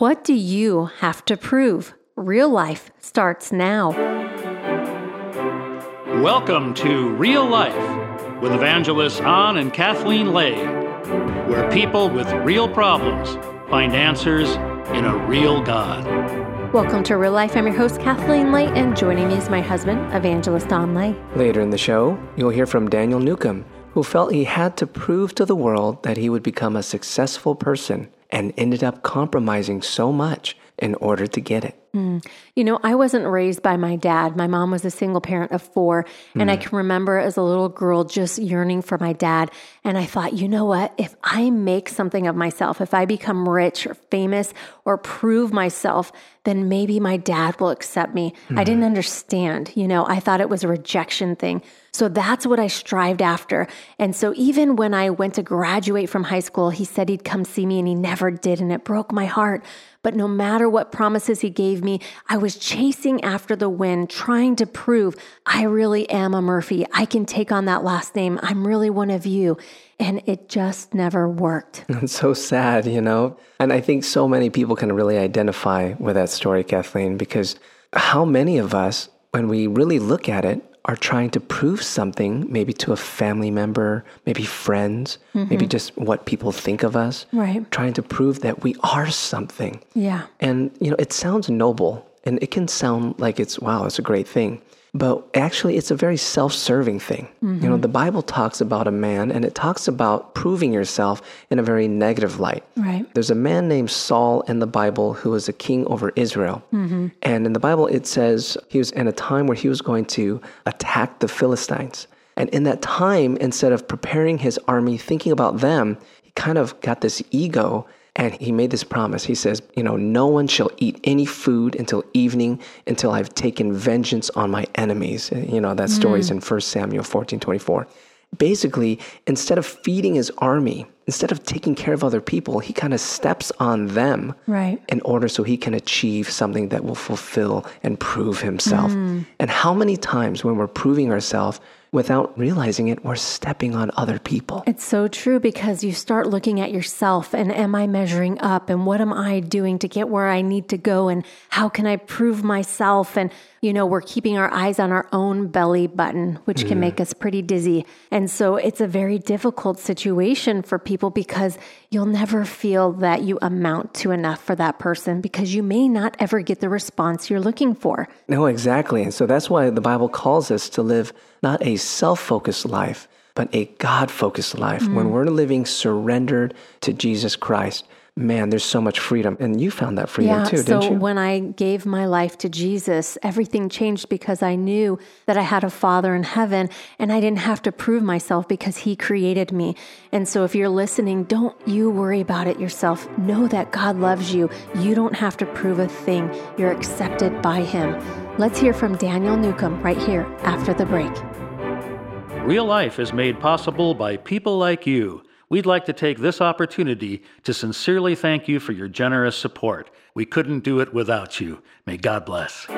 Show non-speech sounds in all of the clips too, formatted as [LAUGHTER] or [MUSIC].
What do you have to prove? Real life starts now. Welcome to Real Life with evangelists An and Kathleen Lay, where people with real problems find answers in a real God. Welcome to Real Life. I'm your host, Kathleen Lay, and joining me is my husband, Evangelist An Lay. Later in the show, you'll hear from Daniel Nucum, who felt he had to prove to the world that he would become a successful person and ended up compromising so much in order to get it. Mm. You know, I wasn't raised by my dad. My mom was a single parent of four. And mm. I can remember as a little girl just yearning for my dad. And I thought, you know what? If I make something of myself, if I become rich or famous or prove myself, then maybe my dad will accept me. Mm. I didn't understand. You know, I thought it was a rejection thing. So that's what I strived after. And so even when I went to graduate from high school, he said he'd come see me and he never did. And it broke my heart. But no matter what promises he gave me, I was chasing after the wind, trying to prove I really am a Murphy. I can take on that last name. I'm really one of you. And it just never worked. [LAUGHS] It's so sad, you know? And I think so many people can really identify with that story, Kathleen, because how many of us, when we really look at it, are trying to prove something, maybe to a family member, maybe friends, mm-hmm. maybe just what people think of us. Right. Trying to prove that we are something. Yeah. And, you know, it sounds noble and it can sound like it's, wow, it's a great thing. But actually, it's a very self serving thing. Mm-hmm. You know, mm-hmm. the Bible talks about a man and it talks about proving yourself in a very negative light. Right. There's a man named Saul in the Bible who was a king over Israel. Mm-hmm. And in the Bible, it says he was in a time where he was going to attack the Philistines. And in that time, instead of preparing his army, thinking about them, he kind of got this ego and he made this promise. He says, You know, no one shall eat any food until evening until I've taken vengeance on my enemies. You know, that story is mm. in 1 Samuel 14 24. Basically, instead of feeding his army, instead of taking care of other people, he kind of steps on them right. in order so he can achieve something that will fulfill and prove himself. Mm. And how many times when we're proving ourselves, without realizing it, we're stepping on other people. It's so true because you start looking at yourself and am I measuring up and what am I doing to get where I need to go and how can I prove myself? And, you know, we're keeping our eyes on our own belly button, which can mm. make us pretty dizzy. And so it's a very difficult situation for people because you'll never feel that you amount to enough for that person because you may not ever get the response you're looking for. No, exactly. And so that's why the Bible calls us to live not a self focused life, but a God focused life. Mm. When we're living surrendered to Jesus Christ, man, there's so much freedom. And you found that freedom yeah, too, so didn't you? So when I gave my life to Jesus, everything changed because I knew that I had a Father in heaven and I didn't have to prove myself because He created me. And so if you're listening, don't you worry about it yourself. Know that God loves you. You don't have to prove a thing, you're accepted by Him. Let's hear from Daniel Nucum right here after the break. Real life is made possible by people like you. We'd like to take this opportunity to sincerely thank you for your generous support. We couldn't do it without you. May God bless.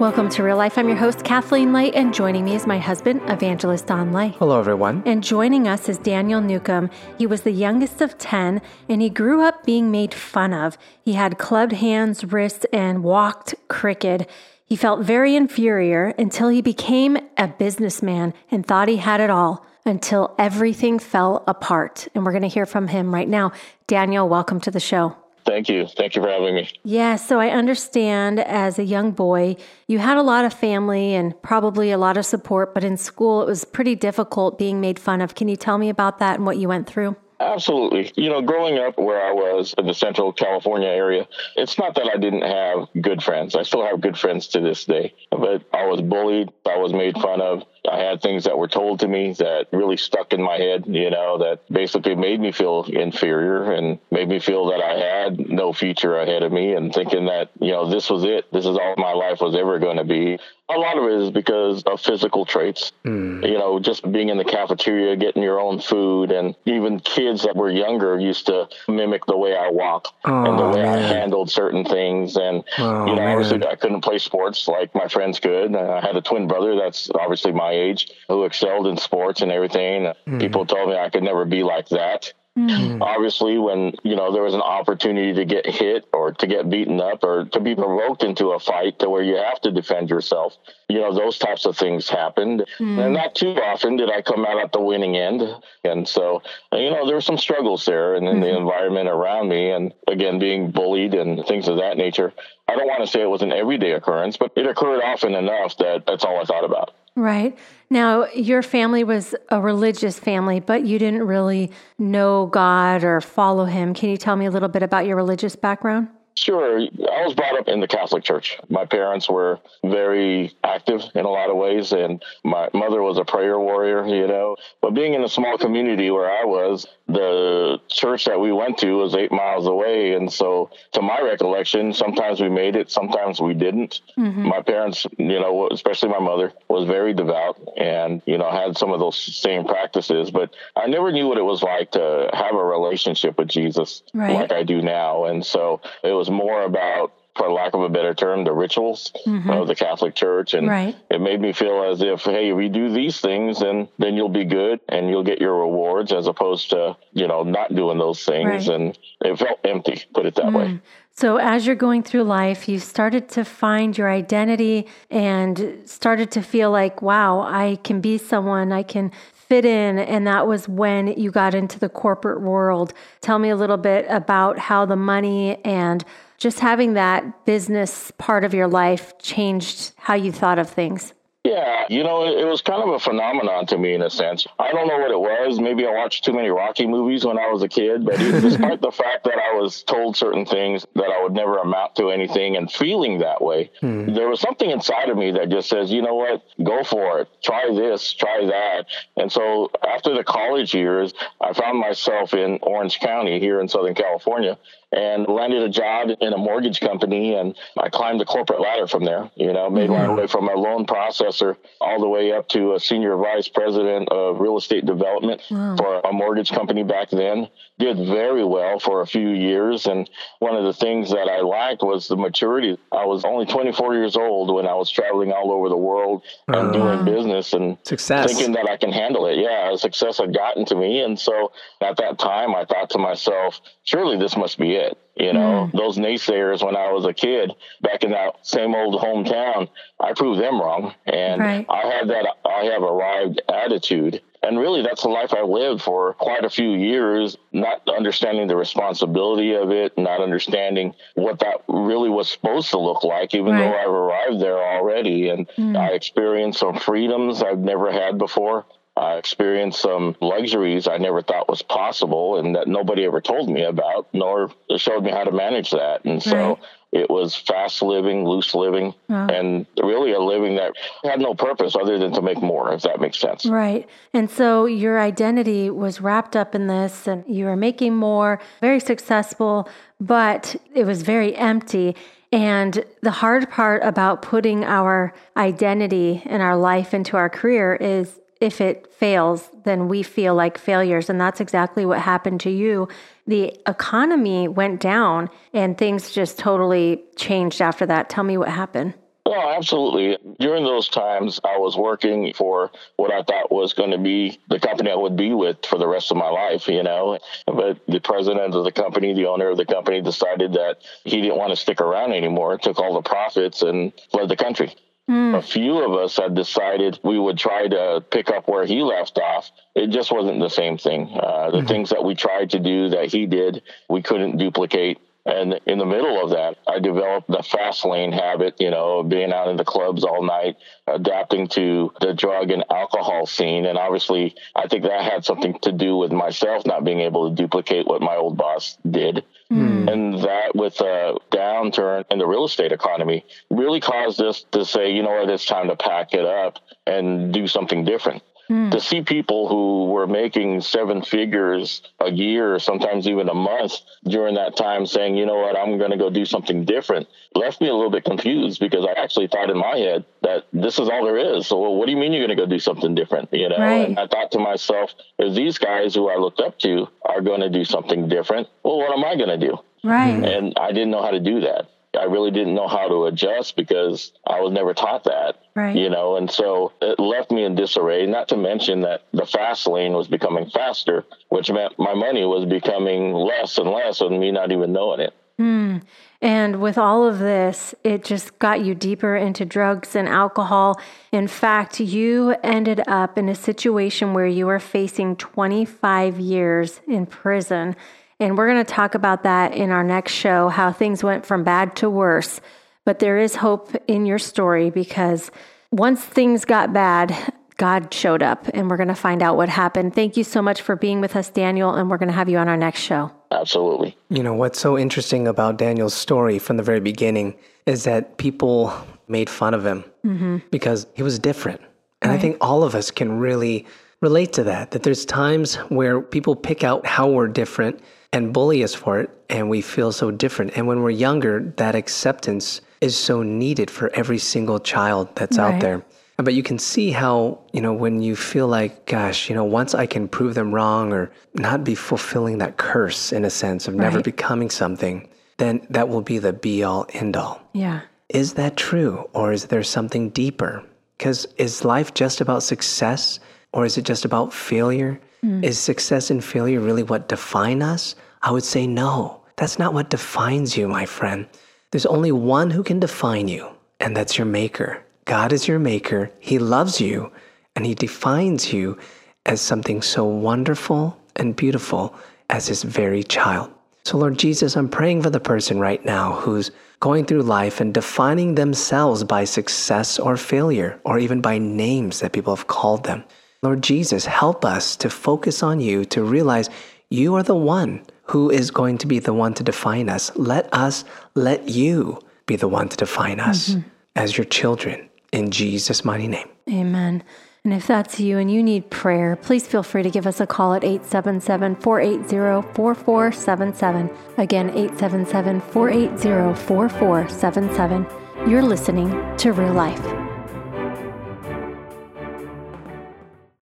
Welcome to Real Life. I'm your host, Kathleen Light, and joining me is my husband, Evangelist An Lay. Hello, everyone. And joining us is Daniel Nucum. He was the youngest of 10, and he grew up being made fun of. He had clubbed hands, wrists, and walked crooked. He felt very inferior until he became a businessman and thought he had it all until everything fell apart. And we're going to hear from him right now. Daniel, welcome to the show. Thank you. Thank you for having me. Yeah, so I understand as a young boy, you had a lot of family and probably a lot of support, but in school it was pretty difficult being made fun of. Can you tell me about that and what you went through? Absolutely. You know, growing up where I was in the Central California area, it's not that I didn't have good friends. I still have good friends to this day, but I was bullied. I was made fun of. I had things that were told to me that really stuck in my head, you know, that basically made me feel inferior and made me feel that I had no future ahead of me and thinking that, you know, this was it. This is all my life was ever going to be. A lot of it is because of physical traits. Mm. You know, just being in the cafeteria, getting your own food, and even kids that were younger used to mimic the way I walk oh, and the way man. I handled certain things. And, oh, you know, man. obviously I couldn't play sports like my friends could. I had a twin brother that's obviously my age who excelled in sports and everything. Mm. People told me I could never be like that. Mm-hmm. [LAUGHS] Obviously, when you know there was an opportunity to get hit or to get beaten up or to be provoked into a fight to where you have to defend yourself, you know those types of things happened, mm-hmm. and not too often did I come out at the winning end. And so, you know, there were some struggles there, and in mm-hmm. the environment around me, and again being bullied and things of that nature. I don't want to say it was an everyday occurrence, but it occurred often enough that that's all I thought about. Right. Now, your family was a religious family, but you didn't really know God or follow Him. Can you tell me a little bit about your religious background? Sure. I was brought up in the Catholic Church. My parents were very active in a lot of ways, and my mother was a prayer warrior, you know. But being in a small community where I was, the church that we went to was eight miles away. And so, to my recollection, sometimes we made it, sometimes we didn't. Mm-hmm. My parents, you know, especially my mother, was very devout and, you know, had some of those same practices. But I never knew what it was like to have a relationship with Jesus right. like I do now. And so, it was more about for lack of a better term, the rituals mm-hmm. of the Catholic Church. And right. it made me feel as if, hey, if we do these things, then then you'll be good and you'll get your rewards as opposed to, you know, not doing those things. Right. And it felt empty, put it that mm. way. So, as you're going through life, you started to find your identity and started to feel like, wow, I can be someone, I can fit in. And that was when you got into the corporate world. Tell me a little bit about how the money and just having that business part of your life changed how you thought of things? Yeah, you know, it, was kind of a phenomenon to me in a sense. I don't know what it was. Maybe I watched too many Rocky movies when I was a kid, but despite the fact that I was told certain things that I would never amount to anything and feeling that way, hmm. there was something inside of me that just says, you know what, go for it. Try this, try that. And so after the college years, I found myself in Orange County here in Southern California and landed a job in a mortgage company and I climbed the corporate ladder from there, you know, made mm-hmm. my way from a loan processor all the way up to a senior vice president of real estate development wow. for a mortgage company back then. Did very well for a few years and one of the things that I lacked was the maturity. I was only 24 years old when I was traveling all over the world and uh, doing business and success. thinking that I can handle it. Yeah, success had gotten to me and so at that time I thought to myself, surely this must be it. You know, mm. those naysayers when I was a kid back in that same old hometown, I proved them wrong. And right. I had that I have arrived attitude. And really, that's the life I lived for quite a few years, not understanding the responsibility of it, not understanding what that really was supposed to look like, even right. though I've arrived there already. And mm. I experienced some freedoms I've never had before. I experienced some luxuries I never thought was possible and that nobody ever told me about, nor showed me how to manage that. And so right. it was fast living, loose living, and really a living that had no purpose other than to make more, if that makes sense. Right. And so your identity was wrapped up in this, and you were making more, very successful, but it was very empty. And the hard part about putting our identity and our life into our career is if it fails, then we feel like failures. And that's exactly what happened to you. The economy went down and things just totally changed after that. Tell me what happened. Oh, absolutely. During those times, I was working for what I thought was going to be the company I would be with for the rest of my life, you know. But the president of the company, the owner of the company, decided that he didn't want to stick around anymore, took all the profits and fled the country. Mm. A few of us had decided we would try to pick up where he left off. It just wasn't the same thing. Uh, the mm-hmm. things that we tried to do that he did, we couldn't duplicate. And in the middle of that, I developed the fast lane habit, you know, being out in the clubs all night, adapting to the drug and alcohol scene. And obviously, I think that had something to do with myself not being able to duplicate what my old boss did. Mm. And that, with a downturn in the real estate economy, really caused us to say, you know what, it's time to pack it up and do something different. Mm. To see people who were making seven figures a year, sometimes even a month during that time saying, you know what, I'm going to go do something different, left me a little bit confused because I actually thought in my head that this is all there is. So, well, what do you mean you're going to go do something different? You know, right. and I thought to myself, if these guys who I looked up to are going to do something different, well, what am I going to do? Right. And I didn't know how to do that. I really didn't know how to adjust because I was never taught that. Right. You know, and so it left me in disarray, not to mention that the fast lane was becoming faster, which meant my money was becoming less and less and me not even knowing it. Mm. And with all of this, it just got you deeper into drugs and alcohol. In fact, you ended up in a situation where you were facing 25 years in prison. And we're going to talk about that in our next show how things went from bad to worse. But there is hope in your story because once things got bad, God showed up and we're going to find out what happened. Thank you so much for being with us, Daniel, and we're going to have you on our next show. Absolutely. You know, what's so interesting about Daniel's story from the very beginning is that people made fun of him mm-hmm. because he was different. And right. I think all of us can really relate to that, that there's times where people pick out how we're different and bully us for it, and we feel so different. And when we're younger, that acceptance is so needed for every single child that's right. out there. But you can see how, you know, when you feel like, gosh, you know, once I can prove them wrong or not be fulfilling that curse in a sense of right. never becoming something, then that will be the be all end all. Yeah. Is that true? Or is there something deeper? Because is life just about success or is it just about failure? Mm. Is success and failure really what define us? I would say no. That's not what defines you, my friend. There's only one who can define you, and that's your maker. God is your maker, He loves you, and He defines you as something so wonderful and beautiful as His very child. So, Lord Jesus, I'm praying for the person right now who's going through life and defining themselves by success or failure, or even by names that people have called them. Lord Jesus, help us to focus on you, to realize you are the one who is going to be the one to define us. Let us let you be the one to define us mm-hmm. as your children in Jesus' mighty name. Amen. And if that's you and you need prayer, please feel free to give us a call at 877 480 4477. Again, 877 480 4477. You're listening to Real Life.